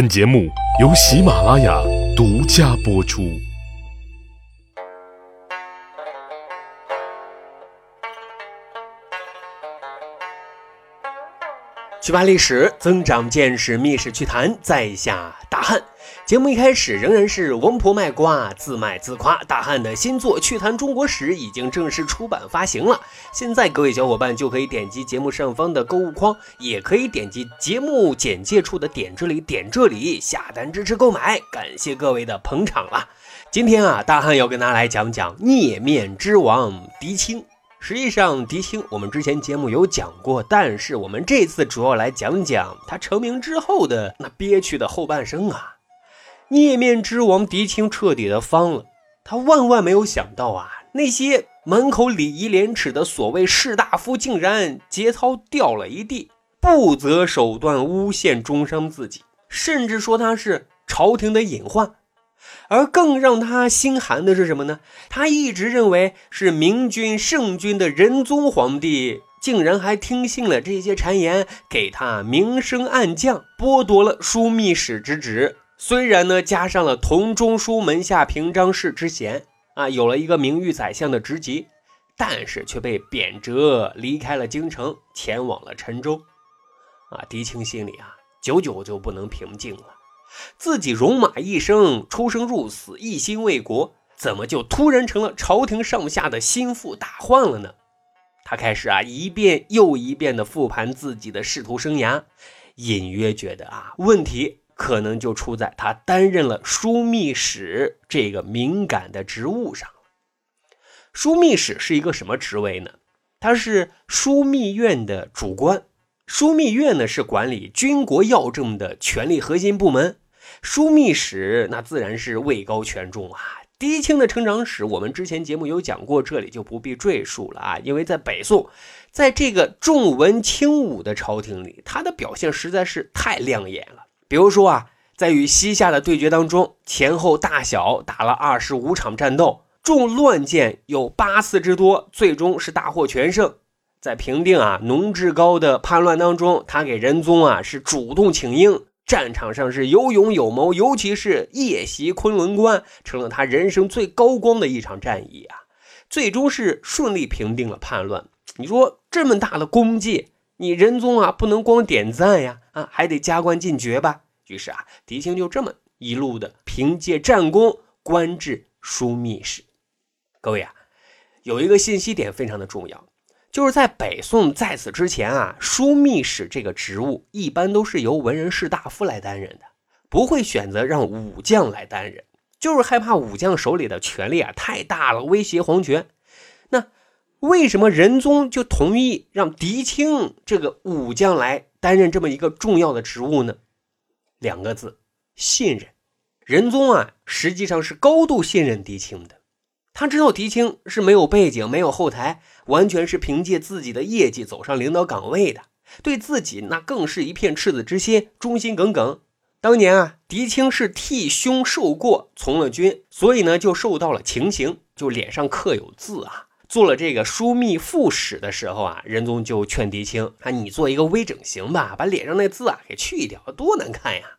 本节目由喜马拉雅独家播出。去扒历史，增长见识，密室趣谈，在下大汉。节目一开始仍然是王婆卖瓜，自卖自夸。大汉的新作《趣谈中国史》已经正式出版发行了，现在各位小伙伴就可以点击节目上方的购物框，也可以点击节目简介处的点这里点这里下单支持购买，感谢各位的捧场了。今天啊，大汉要跟大家来讲讲孽面之王狄青。实际上，狄青我们之前节目有讲过，但是我们这次主要来讲讲他成名之后的那憋屈的后半生啊。孽面之王狄青彻底的方了，他万万没有想到啊，那些满口礼仪廉耻的所谓士大夫，竟然节操掉了一地，不择手段诬陷中伤自己，甚至说他是朝廷的隐患。而更让他心寒的是什么呢？他一直认为是明君圣君的仁宗皇帝，竟然还听信了这些谗言，给他明升暗降，剥夺了枢密使之职。虽然呢，加上了同中书门下平章事之衔啊，有了一个名誉宰相的职级，但是却被贬谪离开了京城，前往了陈州。啊，狄青心里啊，久久就不能平静了。自己戎马一生，出生入死，一心为国，怎么就突然成了朝廷上下的心腹大患了呢？他开始啊，一遍又一遍的复盘自己的仕途生涯，隐约觉得啊，问题可能就出在他担任了枢密使这个敏感的职务上枢密使是一个什么职位呢？他是枢密院的主官。枢密院呢是管理军国要政的权力核心部门，枢密使那自然是位高权重啊。狄青的成长史我们之前节目有讲过，这里就不必赘述了啊。因为在北宋，在这个重文轻武的朝廷里，他的表现实在是太亮眼了。比如说啊，在与西夏的对决当中，前后大小打了二十五场战斗，中乱箭有八次之多，最终是大获全胜。在平定啊农志高的叛乱当中，他给仁宗啊是主动请缨，战场上是有勇有谋，尤其是夜袭昆仑关，成了他人生最高光的一场战役啊！最终是顺利平定了叛乱。你说这么大的功绩，你仁宗啊不能光点赞呀啊，还得加官进爵吧？于是啊，狄青就这么一路的凭借战功官至枢密使。各位啊，有一个信息点非常的重要。就是在北宋在此之前啊，枢密使这个职务一般都是由文人士大夫来担任的，不会选择让武将来担任，就是害怕武将手里的权力啊太大了，威胁皇权。为什么仁宗就同意让狄青这个武将来担任这么一个重要的职务呢？两个字：信任。仁宗啊，实际上是高度信任狄青的。他知道狄青是没有背景、没有后台，完全是凭借自己的业绩走上领导岗位的，对自己那更是一片赤子之心、忠心耿耿。当年啊，狄青是替兄受过，从了军，所以呢就受到了情刑，就脸上刻有字啊。做了这个枢密副使的时候啊，仁宗就劝狄青啊，你做一个微整形吧，把脸上那字啊给去掉，多难看呀。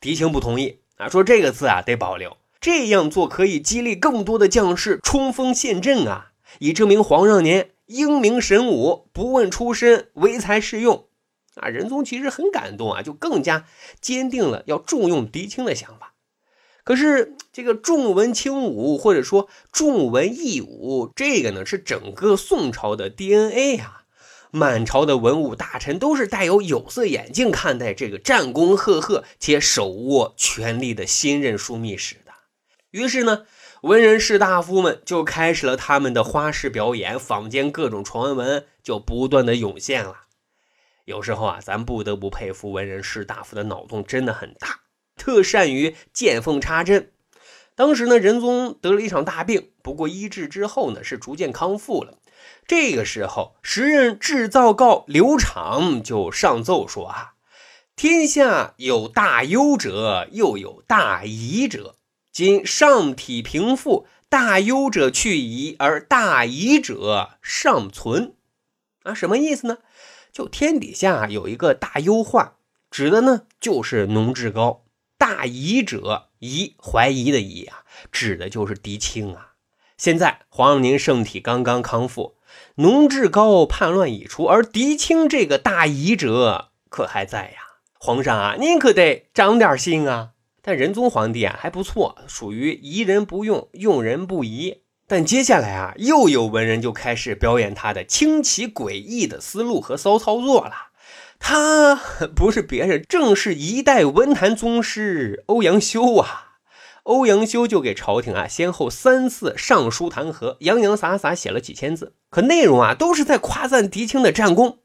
狄青不同意啊，说这个字啊得保留。这样做可以激励更多的将士冲锋陷阵啊，以证明皇上您英明神武，不问出身，唯才是用。啊，仁宗其实很感动啊，就更加坚定了要重用狄青的想法。可是这个重文轻武，或者说重文抑武，这个呢是整个宋朝的 DNA 啊，满朝的文武大臣都是带有有色眼镜看待这个战功赫赫且手握权力的新任枢密使的。于是呢，文人士大夫们就开始了他们的花式表演，坊间各种传闻就不断的涌现了。有时候啊，咱不得不佩服文人士大夫的脑洞真的很大，特善于见缝插针。当时呢，仁宗得了一场大病，不过医治之后呢，是逐渐康复了。这个时候，时任制造告刘昶就上奏说啊：“天下有大忧者，又有大疑者。”今上体平复，大忧者去矣，而大疑者尚存。啊，什么意思呢？就天底下有一个大忧患，指的呢就是农志高大疑者，疑怀疑的疑啊，指的就是狄青啊。现在皇上您圣体刚刚康复，农志高叛乱已除，而狄青这个大疑者可还在呀。皇上啊，您可得长点心啊。但仁宗皇帝啊还不错，属于疑人不用，用人不疑。但接下来啊，又有文人就开始表演他的清奇诡异的思路和骚操作了。他不是别人，正是一代文坛宗师欧阳修啊。欧阳修就给朝廷啊，先后三次上书弹劾，洋洋洒洒写了几千字，可内容啊都是在夸赞狄青的战功。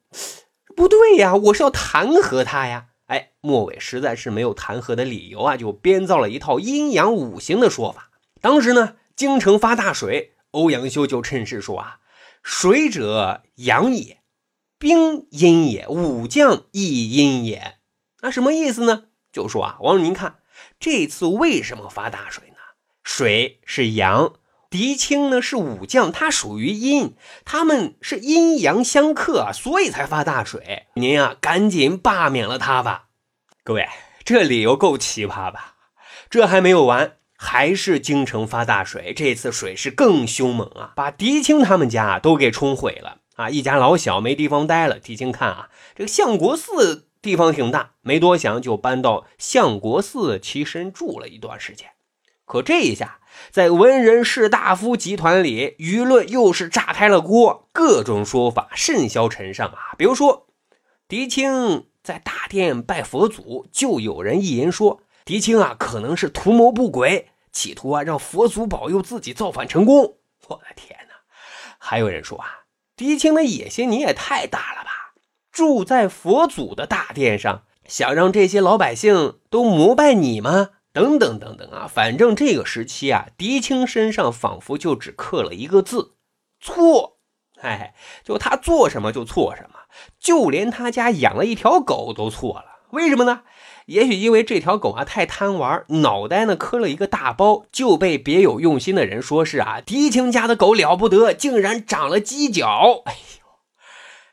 不对呀，我是要弹劾他呀。哎，末尾实在是没有弹劾的理由啊，就编造了一套阴阳五行的说法。当时呢，京城发大水，欧阳修就趁势说啊：“水者阳也，兵阴也，武将亦阴也。”那什么意思呢？就说啊，王您看。这次为什么发大水呢？水是阳，狄青呢是武将，他属于阴，他们是阴阳相克啊，所以才发大水。您啊，赶紧罢免了他吧。各位，这理由够奇葩吧？这还没有完，还是京城发大水，这次水势更凶猛啊，把狄青他们家都给冲毁了啊，一家老小没地方待了。狄青看啊，这个相国寺。地方挺大，没多想就搬到相国寺栖身住了一段时间。可这一下，在文人士大夫集团里，舆论又是炸开了锅，各种说法甚嚣尘上啊。比如说，狄青在大殿拜佛祖，就有人一言说，狄青啊可能是图谋不轨，企图啊让佛祖保佑自己造反成功。我的天哪！还有人说啊，狄青的野心你也太大了吧！住在佛祖的大殿上，想让这些老百姓都膜拜你吗？等等等等啊！反正这个时期啊，狄青身上仿佛就只刻了一个字——错。哎，就他做什么就错什么，就连他家养了一条狗都错了。为什么呢？也许因为这条狗啊太贪玩，脑袋呢磕了一个大包，就被别有用心的人说是啊，狄青家的狗了不得，竟然长了犄角。哎呦，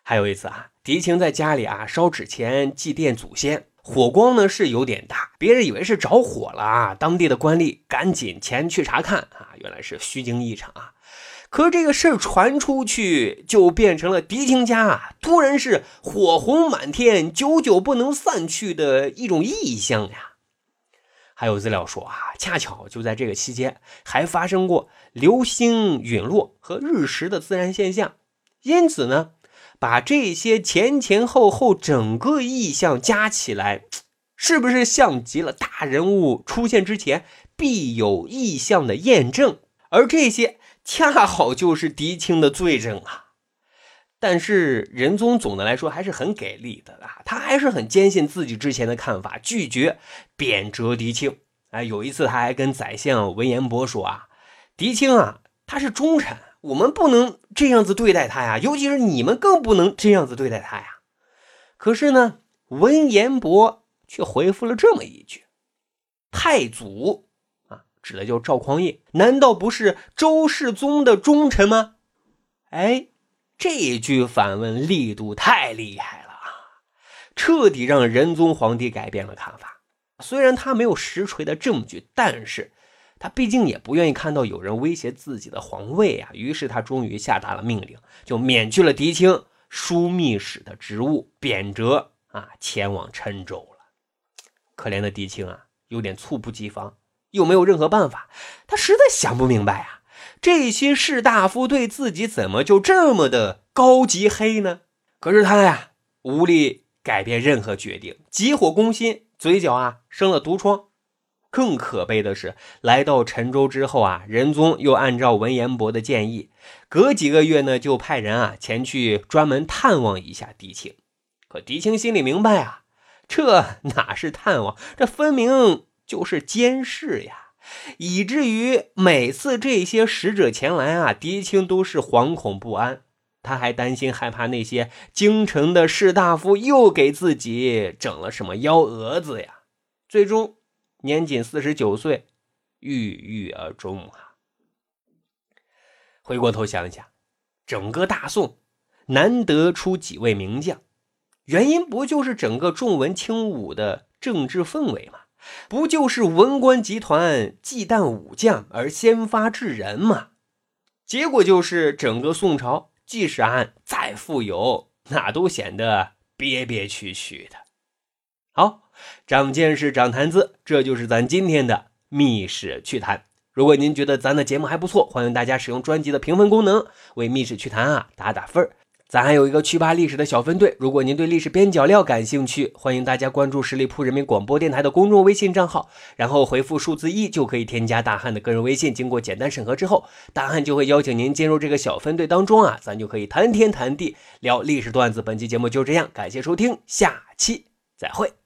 还有一次啊。狄青在家里啊烧纸钱祭奠祖先，火光呢是有点大，别人以为是着火了啊，当地的官吏赶紧前去查看啊，原来是虚惊一场啊。可这个事儿传出去，就变成了狄青家啊突然是火红满天，久久不能散去的一种异象呀。还有资料说啊，恰巧就在这个期间，还发生过流星陨落和日食的自然现象，因此呢。把这些前前后后整个意象加起来，是不是像极了大人物出现之前必有意象的验证？而这些恰好就是狄青的罪证啊！但是仁宗总的来说还是很给力的啊，他还是很坚信自己之前的看法，拒绝贬谪狄青。哎，有一次他还跟宰相文彦博说啊：“狄青啊，他是忠臣。”我们不能这样子对待他呀，尤其是你们更不能这样子对待他呀。可是呢，文彦博却回复了这么一句：“太祖，指的就是赵匡胤，难道不是周世宗的忠臣吗？”哎，这句反问力度太厉害了啊，彻底让仁宗皇帝改变了看法。虽然他没有实锤的证据，但是。他毕竟也不愿意看到有人威胁自己的皇位啊，于是他终于下达了命令，就免去了狄青枢密使的职务，贬谪啊，前往郴州了。可怜的狄青啊，有点猝不及防，又没有任何办法，他实在想不明白啊，这些士大夫对自己怎么就这么的高级黑呢？可是他呀，无力改变任何决定，急火攻心，嘴角啊生了毒疮。更可悲的是，来到陈州之后啊，仁宗又按照文彦博的建议，隔几个月呢就派人啊前去专门探望一下狄青。可狄青心里明白啊，这哪是探望，这分明就是监视呀！以至于每次这些使者前来啊，狄青都是惶恐不安。他还担心害怕那些京城的士大夫又给自己整了什么幺蛾子呀！最终。年仅四十九岁，郁郁而终啊！回过头想想，整个大宋难得出几位名将，原因不就是整个重文轻武的政治氛围吗？不就是文官集团忌惮武将而先发制人吗？结果就是整个宋朝，即使俺再富有，那都显得憋憋屈屈的。好，长见识，长谈资，这就是咱今天的密室趣谈。如果您觉得咱的节目还不错，欢迎大家使用专辑的评分功能为密室趣谈啊打打分儿。咱还有一个去吧历史的小分队，如果您对历史边角料感兴趣，欢迎大家关注十里铺人民广播电台的公众微信账号，然后回复数字一就可以添加大汉的个人微信。经过简单审核之后，大汉就会邀请您进入这个小分队当中啊，咱就可以谈天谈地聊历史段子。本期节目就这样，感谢收听，下期再会。